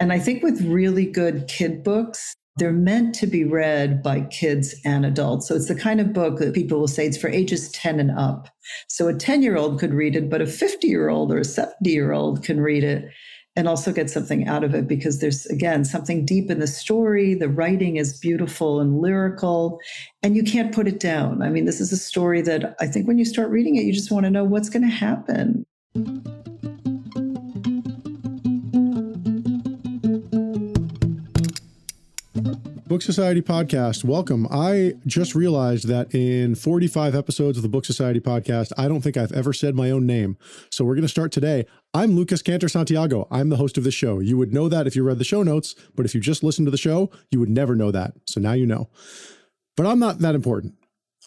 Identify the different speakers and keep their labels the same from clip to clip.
Speaker 1: And I think with really good kid books, they're meant to be read by kids and adults. So it's the kind of book that people will say it's for ages 10 and up. So a 10 year old could read it, but a 50 year old or a 70 year old can read it and also get something out of it because there's again something deep in the story the writing is beautiful and lyrical and you can't put it down i mean this is a story that i think when you start reading it you just want to know what's going to happen
Speaker 2: Book Society podcast. Welcome. I just realized that in 45 episodes of the Book Society podcast, I don't think I've ever said my own name. So we're going to start today. I'm Lucas Cantor Santiago. I'm the host of the show. You would know that if you read the show notes, but if you just listened to the show, you would never know that. So now you know. But I'm not that important.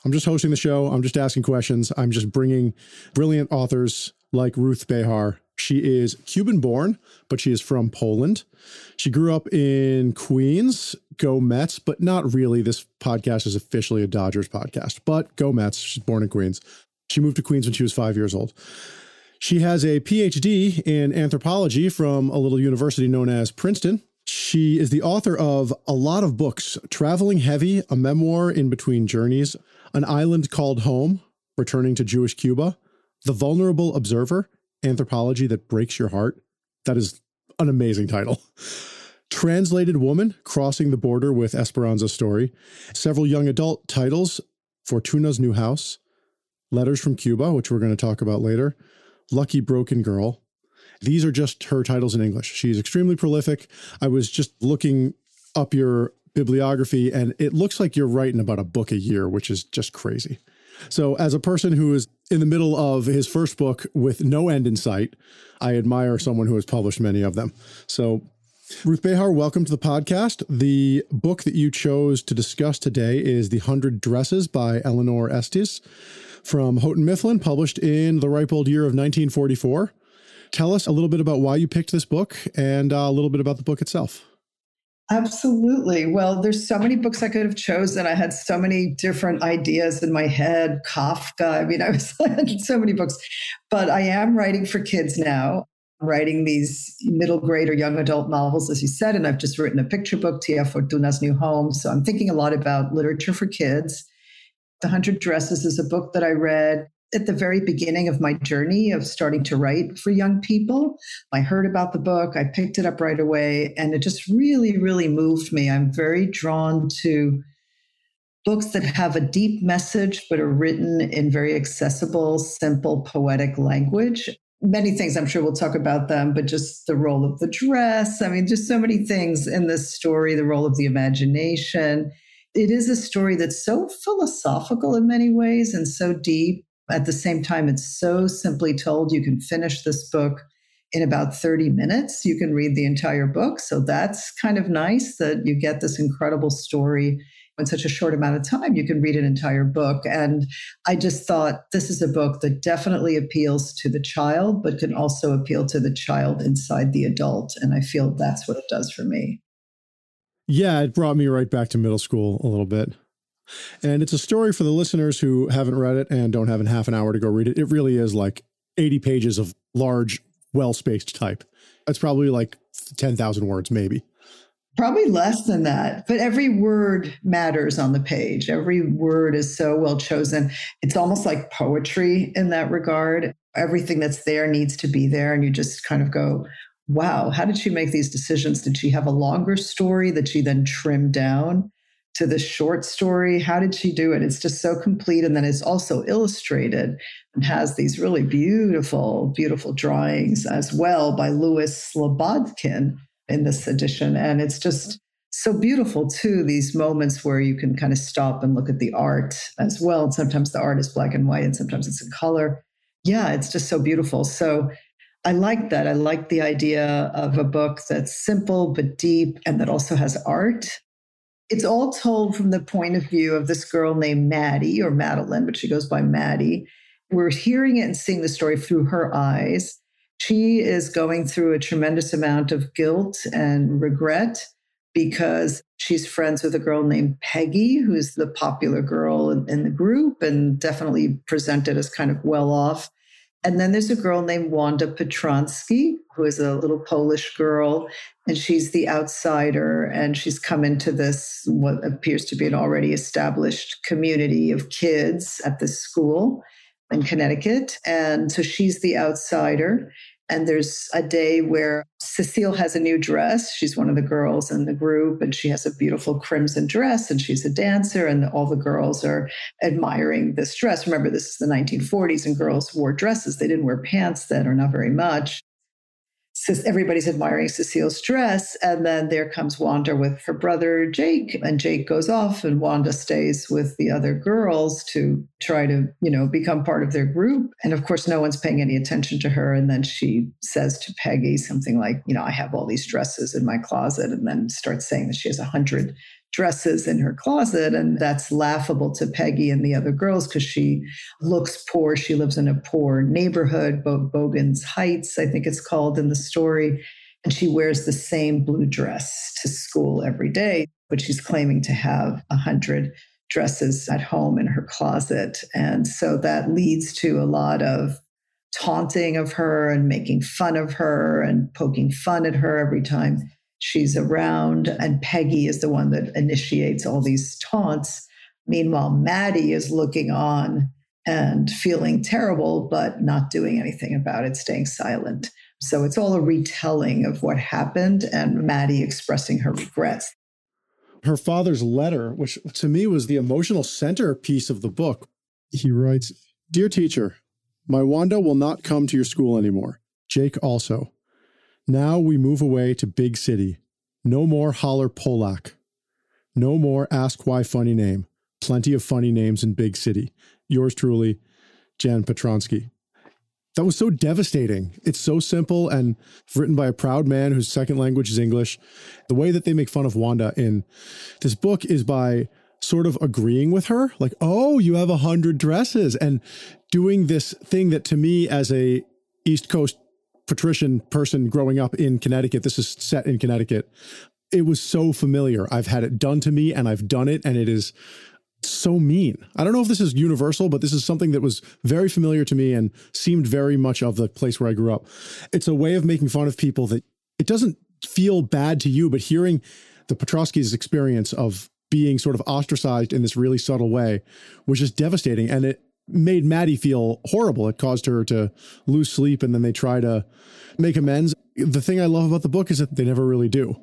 Speaker 2: I'm just hosting the show. I'm just asking questions. I'm just bringing brilliant authors like Ruth Behar she is Cuban born, but she is from Poland. She grew up in Queens. Go Mets, but not really. This podcast is officially a Dodgers podcast, but go Mets. She's born in Queens. She moved to Queens when she was five years old. She has a PhD in anthropology from a little university known as Princeton. She is the author of a lot of books Traveling Heavy, a memoir in between journeys, An Island Called Home, Returning to Jewish Cuba, The Vulnerable Observer, anthropology that breaks your heart. That is an amazing title. Translated Woman, Crossing the Border with Esperanza Story. Several young adult titles Fortuna's New House, Letters from Cuba, which we're going to talk about later, Lucky Broken Girl. These are just her titles in English. She's extremely prolific. I was just looking up your bibliography, and it looks like you're writing about a book a year, which is just crazy. So, as a person who is in the middle of his first book with no end in sight, I admire someone who has published many of them. So, Ruth Behar, welcome to the podcast. The book that you chose to discuss today is The Hundred Dresses by Eleanor Estes from Houghton Mifflin, published in the ripe old year of 1944. Tell us a little bit about why you picked this book and uh, a little bit about the book itself.
Speaker 1: Absolutely. Well, there's so many books I could have chosen. I had so many different ideas in my head. Kafka. I mean, I was so many books, but I am writing for kids now. Writing these middle grade or young adult novels, as you said, and I've just written a picture book, Tia Fortuna's New Home. So I'm thinking a lot about literature for kids. The Hundred Dresses is a book that I read at the very beginning of my journey of starting to write for young people. I heard about the book, I picked it up right away, and it just really, really moved me. I'm very drawn to books that have a deep message but are written in very accessible, simple, poetic language. Many things, I'm sure we'll talk about them, but just the role of the dress. I mean, just so many things in this story, the role of the imagination. It is a story that's so philosophical in many ways and so deep at the same time, it's so simply told. You can finish this book in about 30 minutes. You can read the entire book. So that's kind of nice that you get this incredible story in such a short amount of time. You can read an entire book. And I just thought this is a book that definitely appeals to the child, but can also appeal to the child inside the adult. And I feel that's what it does for me.
Speaker 2: Yeah, it brought me right back to middle school a little bit. And it's a story for the listeners who haven't read it and don't have an half an hour to go read it. It really is like 80 pages of large, well spaced type. It's probably like 10,000 words, maybe.
Speaker 1: Probably less than that, but every word matters on the page. Every word is so well chosen. It's almost like poetry in that regard. Everything that's there needs to be there. And you just kind of go, wow, how did she make these decisions? Did she have a longer story that she then trimmed down? to the short story. How did she do it? It's just so complete. And then it's also illustrated and has these really beautiful, beautiful drawings as well by Louis Slobodkin in this edition. And it's just so beautiful too, these moments where you can kind of stop and look at the art as well. And sometimes the art is black and white and sometimes it's in color. Yeah, it's just so beautiful. So I like that. I like the idea of a book that's simple but deep and that also has art it's all told from the point of view of this girl named Maddie or Madeline, but she goes by Maddie. We're hearing it and seeing the story through her eyes. She is going through a tremendous amount of guilt and regret because she's friends with a girl named Peggy, who's the popular girl in, in the group and definitely presented as kind of well off. And then there's a girl named Wanda Petronski, who is a little Polish girl, and she's the outsider. And she's come into this, what appears to be an already established community of kids at this school in Connecticut. And so she's the outsider. And there's a day where Cecile has a new dress. She's one of the girls in the group, and she has a beautiful crimson dress, and she's a dancer, and all the girls are admiring this dress. Remember, this is the 1940s, and girls wore dresses. They didn't wear pants then, or not very much everybody's admiring Cecile's dress. And then there comes Wanda with her brother Jake, and Jake goes off, and Wanda stays with the other girls to try to, you know, become part of their group. And of course, no one's paying any attention to her. And then she says to Peggy something like, you know, I have all these dresses in my closet, and then starts saying that she has a hundred dresses in her closet. And that's laughable to Peggy and the other girls because she looks poor. She lives in a poor neighborhood, Bo- Boggins Heights, I think it's called in the story. And she wears the same blue dress to school every day, but she's claiming to have a hundred dresses at home in her closet. And so that leads to a lot of taunting of her and making fun of her and poking fun at her every time she's around, and Peggy is the one that initiates all these taunts. Meanwhile, Maddie is looking on and feeling terrible, but not doing anything about it, staying silent. So it's all a retelling of what happened and Maddie expressing her regrets.
Speaker 2: Her father's letter, which to me was the emotional centerpiece of the book, he writes Dear teacher, my Wanda will not come to your school anymore. Jake also. Now we move away to big city. No more holler Polak. No more ask why funny name. Plenty of funny names in big city. Yours truly, Jan Petronski. That was so devastating. It's so simple and written by a proud man whose second language is English. The way that they make fun of Wanda in this book is by sort of agreeing with her, like, oh, you have a hundred dresses, and doing this thing that to me as a East Coast patrician person growing up in Connecticut. This is set in Connecticut. It was so familiar. I've had it done to me and I've done it, and it is so mean. I don't know if this is universal, but this is something that was very familiar to me and seemed very much of the place where I grew up. It's a way of making fun of people that it doesn't feel bad to you, but hearing the Petrovsky's experience of being sort of ostracized in this really subtle way was just devastating. And it made Maddie feel horrible. It caused her to lose sleep, and then they try to make amends. The thing I love about the book is that they never really do.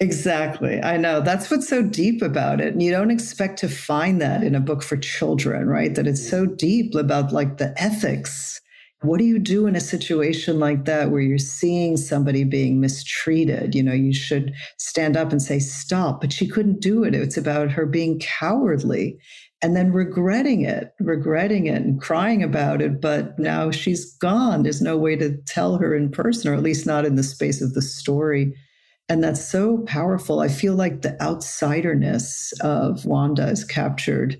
Speaker 1: Exactly. I know. That's what's so deep about it. And you don't expect to find that in a book for children, right? That it's so deep about like the ethics. What do you do in a situation like that where you're seeing somebody being mistreated? You know, you should stand up and say, stop. But she couldn't do it. It's about her being cowardly and then regretting it, regretting it and crying about it. But now she's gone. There's no way to tell her in person, or at least not in the space of the story. And that's so powerful. I feel like the outsiderness of Wanda is captured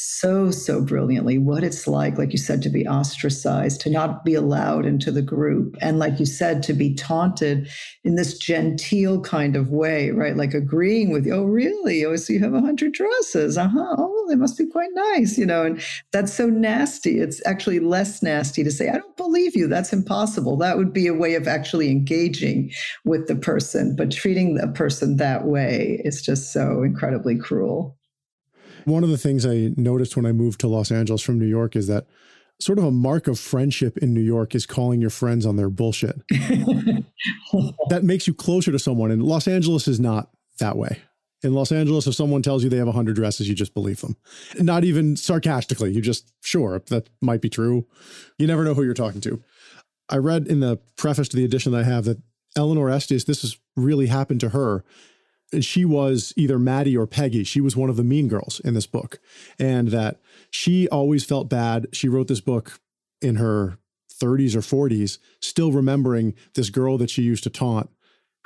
Speaker 1: so, so brilliantly what it's like, like you said, to be ostracized, to not be allowed into the group. And like you said, to be taunted in this genteel kind of way, right? Like agreeing with you. Oh, really? Oh, so you have a hundred dresses. Uh huh. Oh, they must be quite nice, you know? And that's so nasty. It's actually less nasty to say, I don't believe you. That's impossible. That would be a way of actually engaging with the person. But treating a person that way is just so incredibly cruel.
Speaker 2: One of the things I noticed when I moved to Los Angeles from New York is that sort of a mark of friendship in New York is calling your friends on their bullshit. that makes you closer to someone. And Los Angeles is not that way. In Los Angeles, if someone tells you they have 100 dresses, you just believe them. Not even sarcastically. You just, sure, that might be true. You never know who you're talking to. I read in the preface to the edition that I have that Eleanor Estes, this has really happened to her she was either Maddie or Peggy. She was one of the mean girls in this book. And that she always felt bad. She wrote this book in her 30s or 40s, still remembering this girl that she used to taunt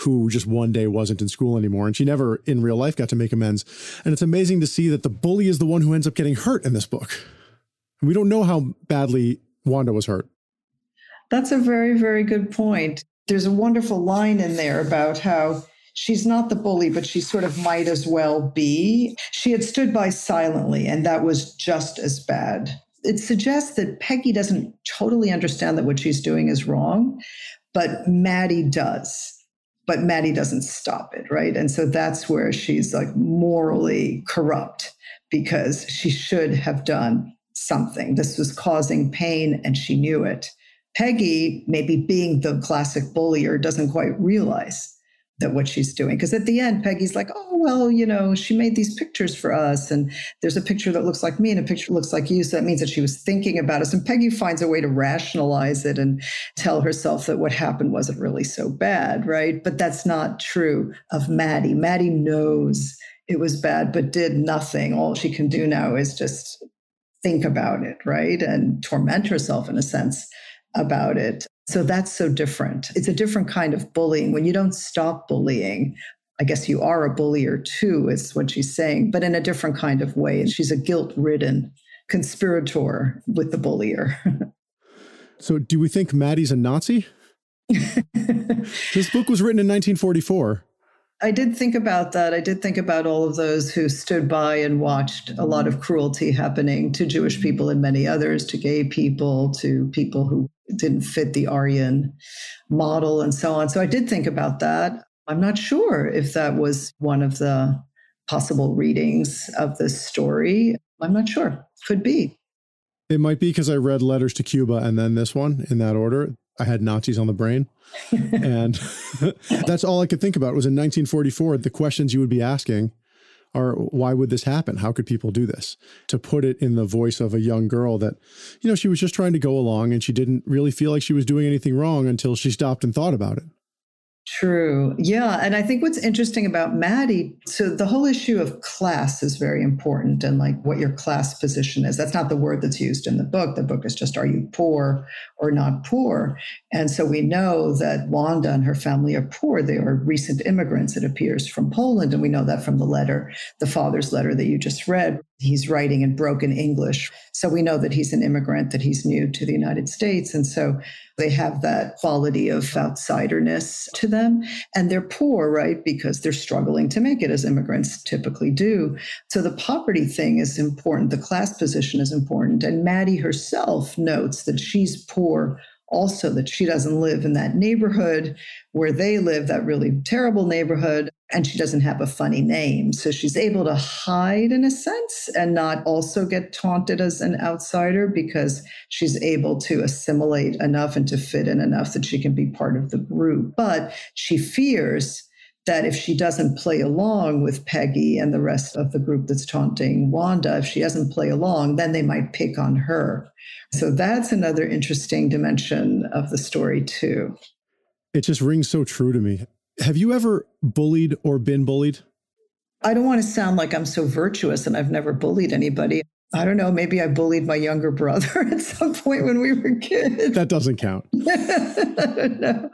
Speaker 2: who just one day wasn't in school anymore. And she never in real life got to make amends. And it's amazing to see that the bully is the one who ends up getting hurt in this book. We don't know how badly Wanda was hurt.
Speaker 1: That's a very, very good point. There's a wonderful line in there about how she's not the bully, but she sort of might as well be. She had stood by silently, and that was just as bad. It suggests that Peggy doesn't totally understand that what she's doing is wrong, but Maddie does. But Maddie doesn't stop it, right? And so that's where she's like morally corrupt because she should have done something. This was causing pain and she knew it. Peggy, maybe being the classic bullier, doesn't quite realize that what she's doing. Because at the end, Peggy's like, oh, well, you know, she made these pictures for us. And there's a picture that looks like me and a picture that looks like you. So that means that she was thinking about us. And Peggy finds a way to rationalize it and tell herself that what happened wasn't really so bad, right? But that's not true of Maddie. Maddie knows it was bad, but did nothing. All she can do now is just think about it, right? And torment herself in a sense about it. So that's so different. It's a different kind of bullying. When you don't stop bullying, I guess you are a bullier too, is what she's saying, but in a different kind of way. And she's a guilt ridden conspirator with the bullier.
Speaker 2: so, do we think Maddie's a Nazi? this book was written in 1944.
Speaker 1: I did think about that. I did think about all of those who stood by and watched a lot of cruelty happening to Jewish people and many others, to gay people, to people who didn't fit the Aryan model and so on. So I did think about that. I'm not sure if that was one of the possible readings of this story. I'm not sure. Could be.
Speaker 2: It might be because I read Letters to Cuba and then this one in that order. I had Nazis on the brain. and that's all I could think about was in 1944, the questions you would be asking are why would this happen? How could people do this? To put it in the voice of a young girl that, you know, she was just trying to go along and she didn't really feel like she was doing anything wrong until she stopped and thought about it.
Speaker 1: True. Yeah. And I think what's interesting about Maddie, so the whole issue of class is very important and like what your class position is. That's not the word that's used in the book. The book is just, are you poor or not poor? And so we know that Wanda and her family are poor. They are recent immigrants, it appears, from Poland. And we know that from the letter, the father's letter that you just read. He's writing in broken English. So we know that he's an immigrant, that he's new to the United States. And so they have that quality of outsiderness to them. And they're poor, right? Because they're struggling to make it, as immigrants typically do. So the poverty thing is important. The class position is important. And Maddie herself notes that she's poor also that she doesn't live in that neighborhood where they live, that really terrible neighborhood, and she doesn't have a funny name. So she's able to hide in a sense and not also get taunted as an outsider because she's able to assimilate enough and to fit in enough that she can be part of the group. But she fears that if she doesn't play along with Peggy and the rest of the group that's taunting Wanda, if she doesn't play along, then they might pick on her. So that's another interesting dimension of the story, too.
Speaker 2: It just rings so true to me. Have you ever bullied or been bullied?
Speaker 1: I don't want to sound like I'm so virtuous and I've never bullied anybody. I don't know, maybe I bullied my younger brother at some point when we were kids.
Speaker 2: That doesn't count.
Speaker 1: no.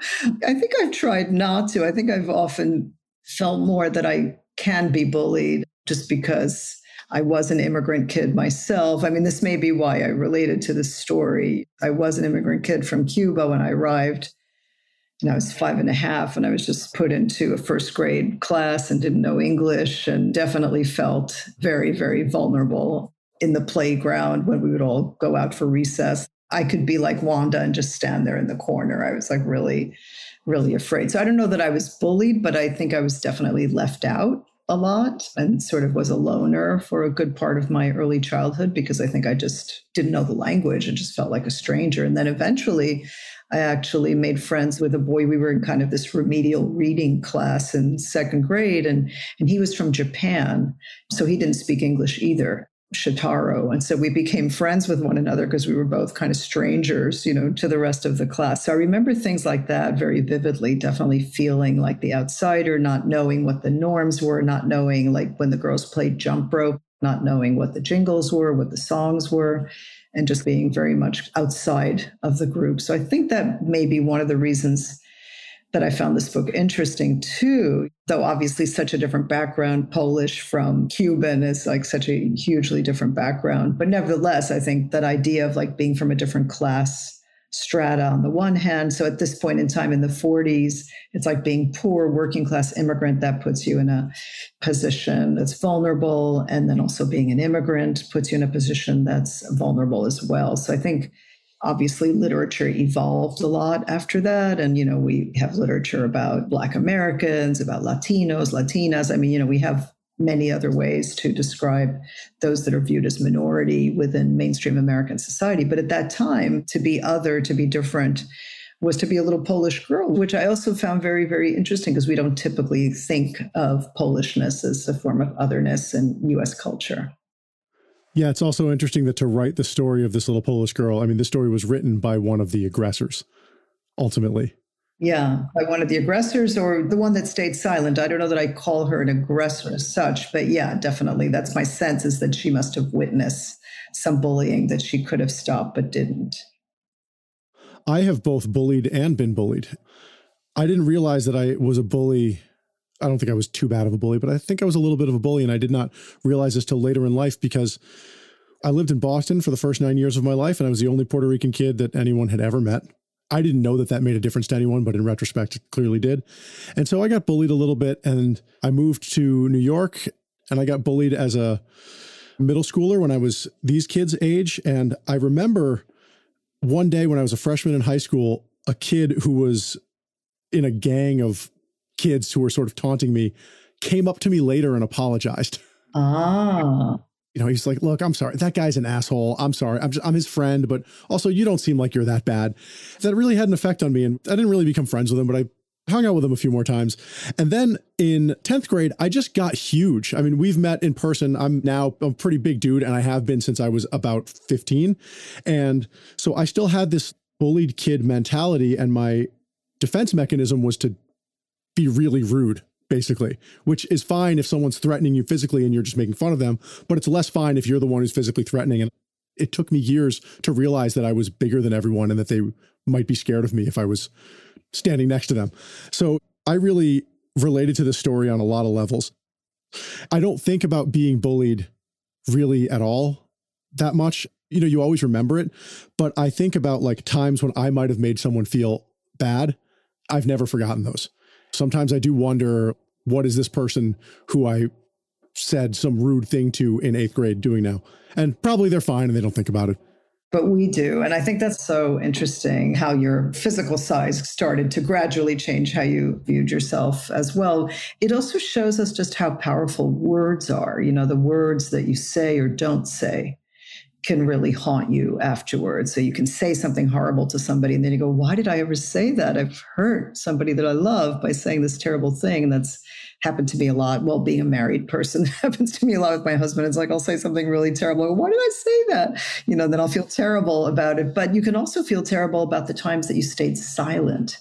Speaker 1: I think I've tried not to. I think I've often felt more that I can be bullied just because I was an immigrant kid myself. I mean, this may be why I related to this story. I was an immigrant kid from Cuba when I arrived. And I was five and a half, and I was just put into a first grade class and didn't know English, and definitely felt very, very vulnerable in the playground when we would all go out for recess. I could be like Wanda and just stand there in the corner. I was like really, really afraid. So I don't know that I was bullied, but I think I was definitely left out a lot and sort of was a loner for a good part of my early childhood because I think I just didn't know the language and just felt like a stranger. And then eventually, I actually made friends with a boy. We were in kind of this remedial reading class in second grade, and, and he was from Japan. So he didn't speak English either. Shitaro. And so we became friends with one another because we were both kind of strangers, you know, to the rest of the class. So I remember things like that very vividly, definitely feeling like the outsider, not knowing what the norms were, not knowing like when the girls played jump rope, not knowing what the jingles were, what the songs were, and just being very much outside of the group. So I think that may be one of the reasons that I found this book interesting too, though obviously such a different background. Polish from Cuban is like such a hugely different background. But nevertheless, I think that idea of like being from a different class strata on the one hand. So at this point in time in the 40s, it's like being poor working class immigrant that puts you in a position that's vulnerable. And then also being an immigrant puts you in a position that's vulnerable as well. So I think obviously literature evolved a lot after that and you know we have literature about black americans about latinos latinas. I mean you know we have many other ways to describe those that are viewed as minority within mainstream american society. But at that time to be other to be different was to be a little polish girl which i also found very very interesting because we don't typically think of polishness as a form of otherness in us culture
Speaker 2: yeah, it's also interesting that to write the story of this little Polish girl, I mean, the story was written by one of the aggressors, ultimately.
Speaker 1: Yeah, by one of the aggressors or the one that stayed silent. I don't know that I call her an aggressor as such, but yeah, definitely. That's my sense is that she must have witnessed some bullying that she could have stopped but didn't.
Speaker 2: I have both bullied and been bullied. I didn't realize that I was a bully I don't think I was too bad of a bully, but I think I was a little bit of a bully. And I did not realize this till later in life because I lived in Boston for the first nine years of my life, and I was the only Puerto Rican kid that anyone had ever met. I didn't know that that made a difference to anyone, but in retrospect, it clearly did. And so I got bullied a little bit, and I moved to New York, and I got bullied as a middle schooler when I was these kids' age. And I remember one day when I was a freshman in high school, a kid who was in a gang of kids who were sort of taunting me came up to me later and apologized.
Speaker 1: Ah.
Speaker 2: You know, he's like, "Look, I'm sorry. That guy's an asshole. I'm sorry. I'm just, I'm his friend, but also you don't seem like you're that bad." That really had an effect on me, and I didn't really become friends with him, but I hung out with him a few more times. And then in 10th grade, I just got huge. I mean, we've met in person. I'm now a pretty big dude, and I have been since I was about 15. And so I still had this bullied kid mentality, and my defense mechanism was to be really rude basically, which is fine if someone's threatening you physically and you're just making fun of them, but it's less fine if you're the one who's physically threatening. And it took me years to realize that I was bigger than everyone and that they might be scared of me if I was standing next to them. So I really related to this story on a lot of levels. I don't think about being bullied really at all that much. You know, you always remember it, but I think about like times when I might have made someone feel bad. I've never forgotten those. Sometimes I do wonder what is this person who I said some rude thing to in eighth grade doing now? And probably they're fine and they don't think about it.
Speaker 1: But we do. And I think that's so interesting how your physical size started to gradually change how you viewed yourself as well. It also shows us just how powerful words are, you know, the words that you say or don't say can really haunt you afterwards. So you can say something horrible to somebody and then you go, why did I ever say that? I've hurt somebody that I love by saying this terrible thing. And that's happened to me a lot. Well, being a married person happens to me a lot with my husband. It's like I'll say something really terrible. Why did I say that? You know, then I'll feel terrible about it. But you can also feel terrible about the times that you stayed silent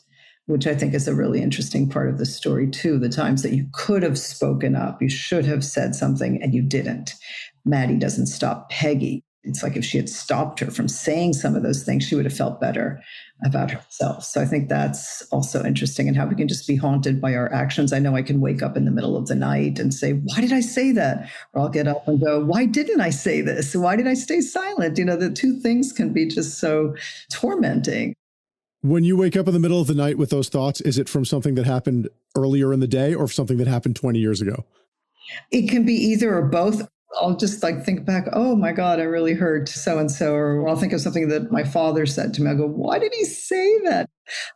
Speaker 1: which I think is a really interesting part of the story, too. The times that you could have spoken up, you should have said something and you didn't. Maddie doesn't stop Peggy it's like if she had stopped her from saying some of those things, she would have felt better about herself. So I think that's also interesting and how we can just be haunted by our actions. I know I can wake up in the middle of the night and say, Why did I say that? Or I'll get up and go, Why didn't I say this? Why did I stay silent? You know, the two things can be just so tormenting.
Speaker 2: When you wake up in the middle of the night with those thoughts, is it from something that happened earlier in the day or something that happened 20 years ago?
Speaker 1: It can be either or both. I'll just like think back, oh my God, I really hurt so and so. Or I'll think of something that my father said to me. I'll go, why did he say that?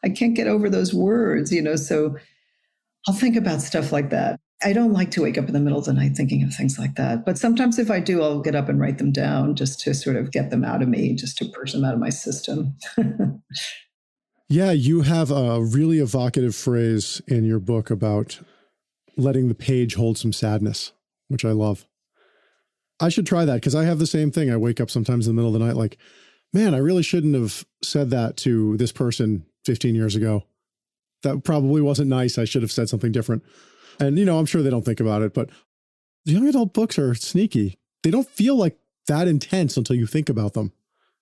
Speaker 1: I can't get over those words, you know? So I'll think about stuff like that. I don't like to wake up in the middle of the night thinking of things like that. But sometimes if I do, I'll get up and write them down just to sort of get them out of me, just to purge them out of my system.
Speaker 2: yeah, you have a really evocative phrase in your book about letting the page hold some sadness, which I love. I should try that because I have the same thing. I wake up sometimes in the middle of the night like, man, I really shouldn't have said that to this person 15 years ago. That probably wasn't nice. I should have said something different. And, you know, I'm sure they don't think about it, but young adult books are sneaky. They don't feel like that intense until you think about them.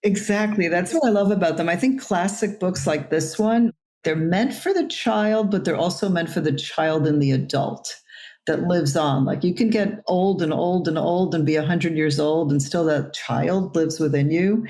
Speaker 1: Exactly. That's what I love about them. I think classic books like this one, they're meant for the child, but they're also meant for the child and the adult that lives on. Like you can get old and old and old and be 100 years old, and still that child lives within you.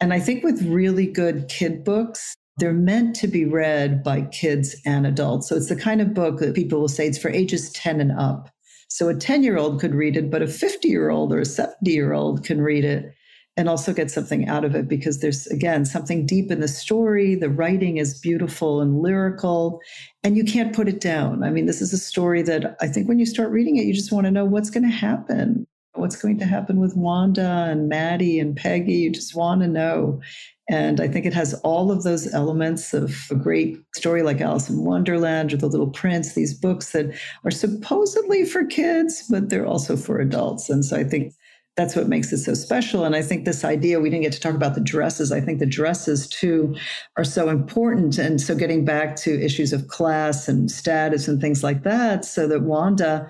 Speaker 1: And I think with really good kid books, they're meant to be read by kids and adults. So it's the kind of book that people will say it's for ages 10 and up. So a 10 year old could read it, but a 50 year old or a 70 year old can read it and also get something out of it because there's again something deep in the story. The writing is beautiful and lyrical and you can't put it down. I mean this is a story that i think when you start reading it you just want to know what's going to happen what's going to happen with wanda and maddie and peggy. You just want to know. And I think it has all of those elements of a great story like Alice in Wonderland or The Little Prince, these books that are supposedly for kids, but they're also for adults. And so I think that's what makes it so special. And I think this idea, we didn't get to talk about the dresses. I think the dresses too are so important. And so getting back to issues of class and status and things like that, so that Wanda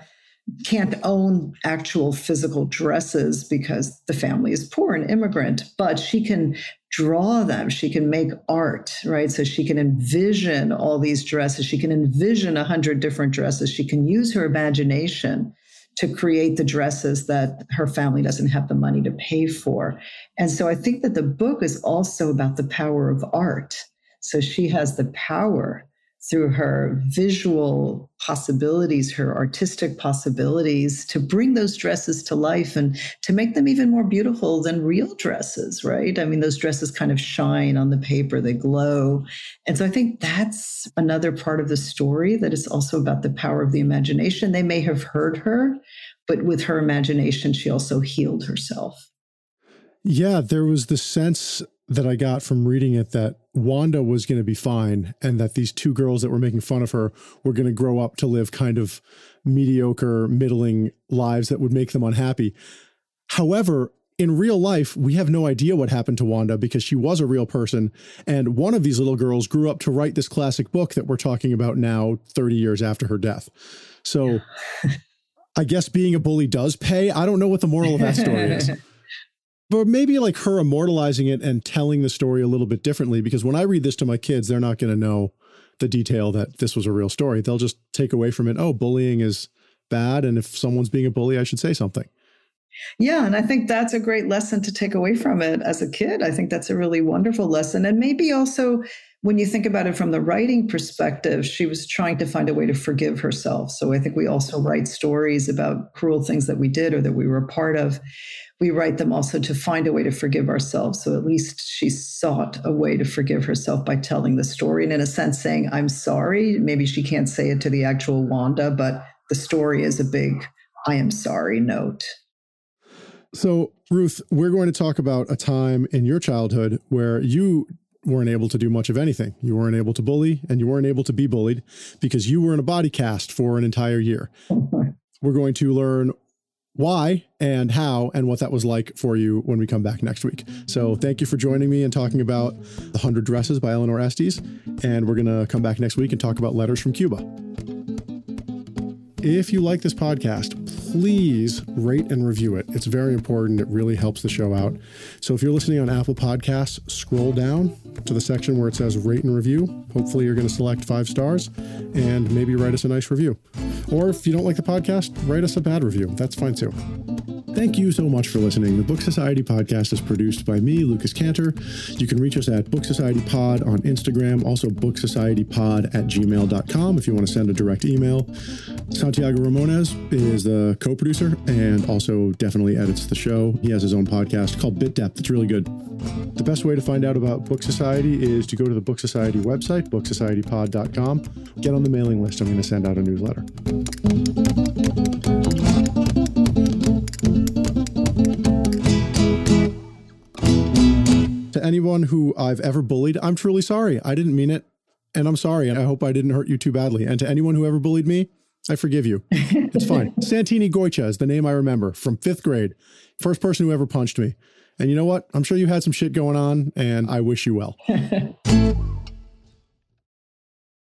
Speaker 1: can't own actual physical dresses because the family is poor and immigrant, but she can draw them. She can make art, right? So she can envision all these dresses. She can envision a hundred different dresses. She can use her imagination to create the dresses that her family doesn't have the money to pay for. And so I think that the book is also about the power of art. So she has the power through her visual possibilities, her artistic possibilities to bring those dresses to life and to make them even more beautiful than real dresses, right? I mean, those dresses kind of shine on the paper, they glow. And so I think that's another part of the story that is also about the power of the imagination. They may have heard her, but with her imagination, she also healed herself.
Speaker 2: Yeah, there was the sense that I got from reading it that Wanda was going to be fine and that these two girls that were making fun of her were going to grow up to live kind of mediocre, middling lives that would make them unhappy. However, in real life, we have no idea what happened to Wanda because she was a real person. And one of these little girls grew up to write this classic book that we're talking about now, 30 years after her death. So I guess being a bully does pay. I don't know what the moral of that story is. but maybe like her immortalizing it and telling the story a little bit differently because when i read this to my kids they're not going to know the detail that this was a real story they'll just take away from it oh bullying is bad and if someone's being a bully i should say something
Speaker 1: yeah, and I think that's a great lesson to take away from it as a kid. I think that's a really wonderful lesson. And maybe also when you think about it from the writing perspective, she was trying to find a way to forgive herself. So I think we also write stories about cruel things that we did or that we were a part of we write them also to find a way to forgive ourselves. So at least she sought a way to forgive herself by telling the story and, in a sense, saying, I'm sorry. Maybe she can't say it to the actual Wanda, but the story is a big, I am sorry note.
Speaker 2: So, Ruth, we're going to talk about a time in your childhood where you weren't able to do much of anything. You weren't able to bully and you weren't able to be bullied because you were in a body cast for an entire year. we're going to learn why and how and what that was like for you when we come back next week. So thank you for joining me and talking about The Hundred Dresses by Eleanor Estes. And we're going to come back next week and talk about letters from Cuba. If you like this podcast, please rate and review it. It's very important. It really helps the show out. So if you're listening on Apple Podcasts, scroll down to the section where it says rate and review. Hopefully, you're going to select five stars and maybe write us a nice review. Or if you don't like the podcast, write us a bad review. That's fine too. Thank you so much for listening. The Book Society podcast is produced by me, Lucas Cantor. You can reach us at Book Society Pod on Instagram, also Book Society Pod at gmail.com if you want to send a direct email. Santiago Ramones is the co producer and also definitely edits the show. He has his own podcast called Bit Depth. It's really good. The best way to find out about Book Society is to go to the Book Society website, booksocietypod.com. Get on the mailing list. I'm going to send out a newsletter. Anyone who I've ever bullied, I'm truly sorry. I didn't mean it. And I'm sorry. And I hope I didn't hurt you too badly. And to anyone who ever bullied me, I forgive you. It's fine. Santini Goicha is the name I remember from fifth grade. First person who ever punched me. And you know what? I'm sure you had some shit going on, and I wish you well.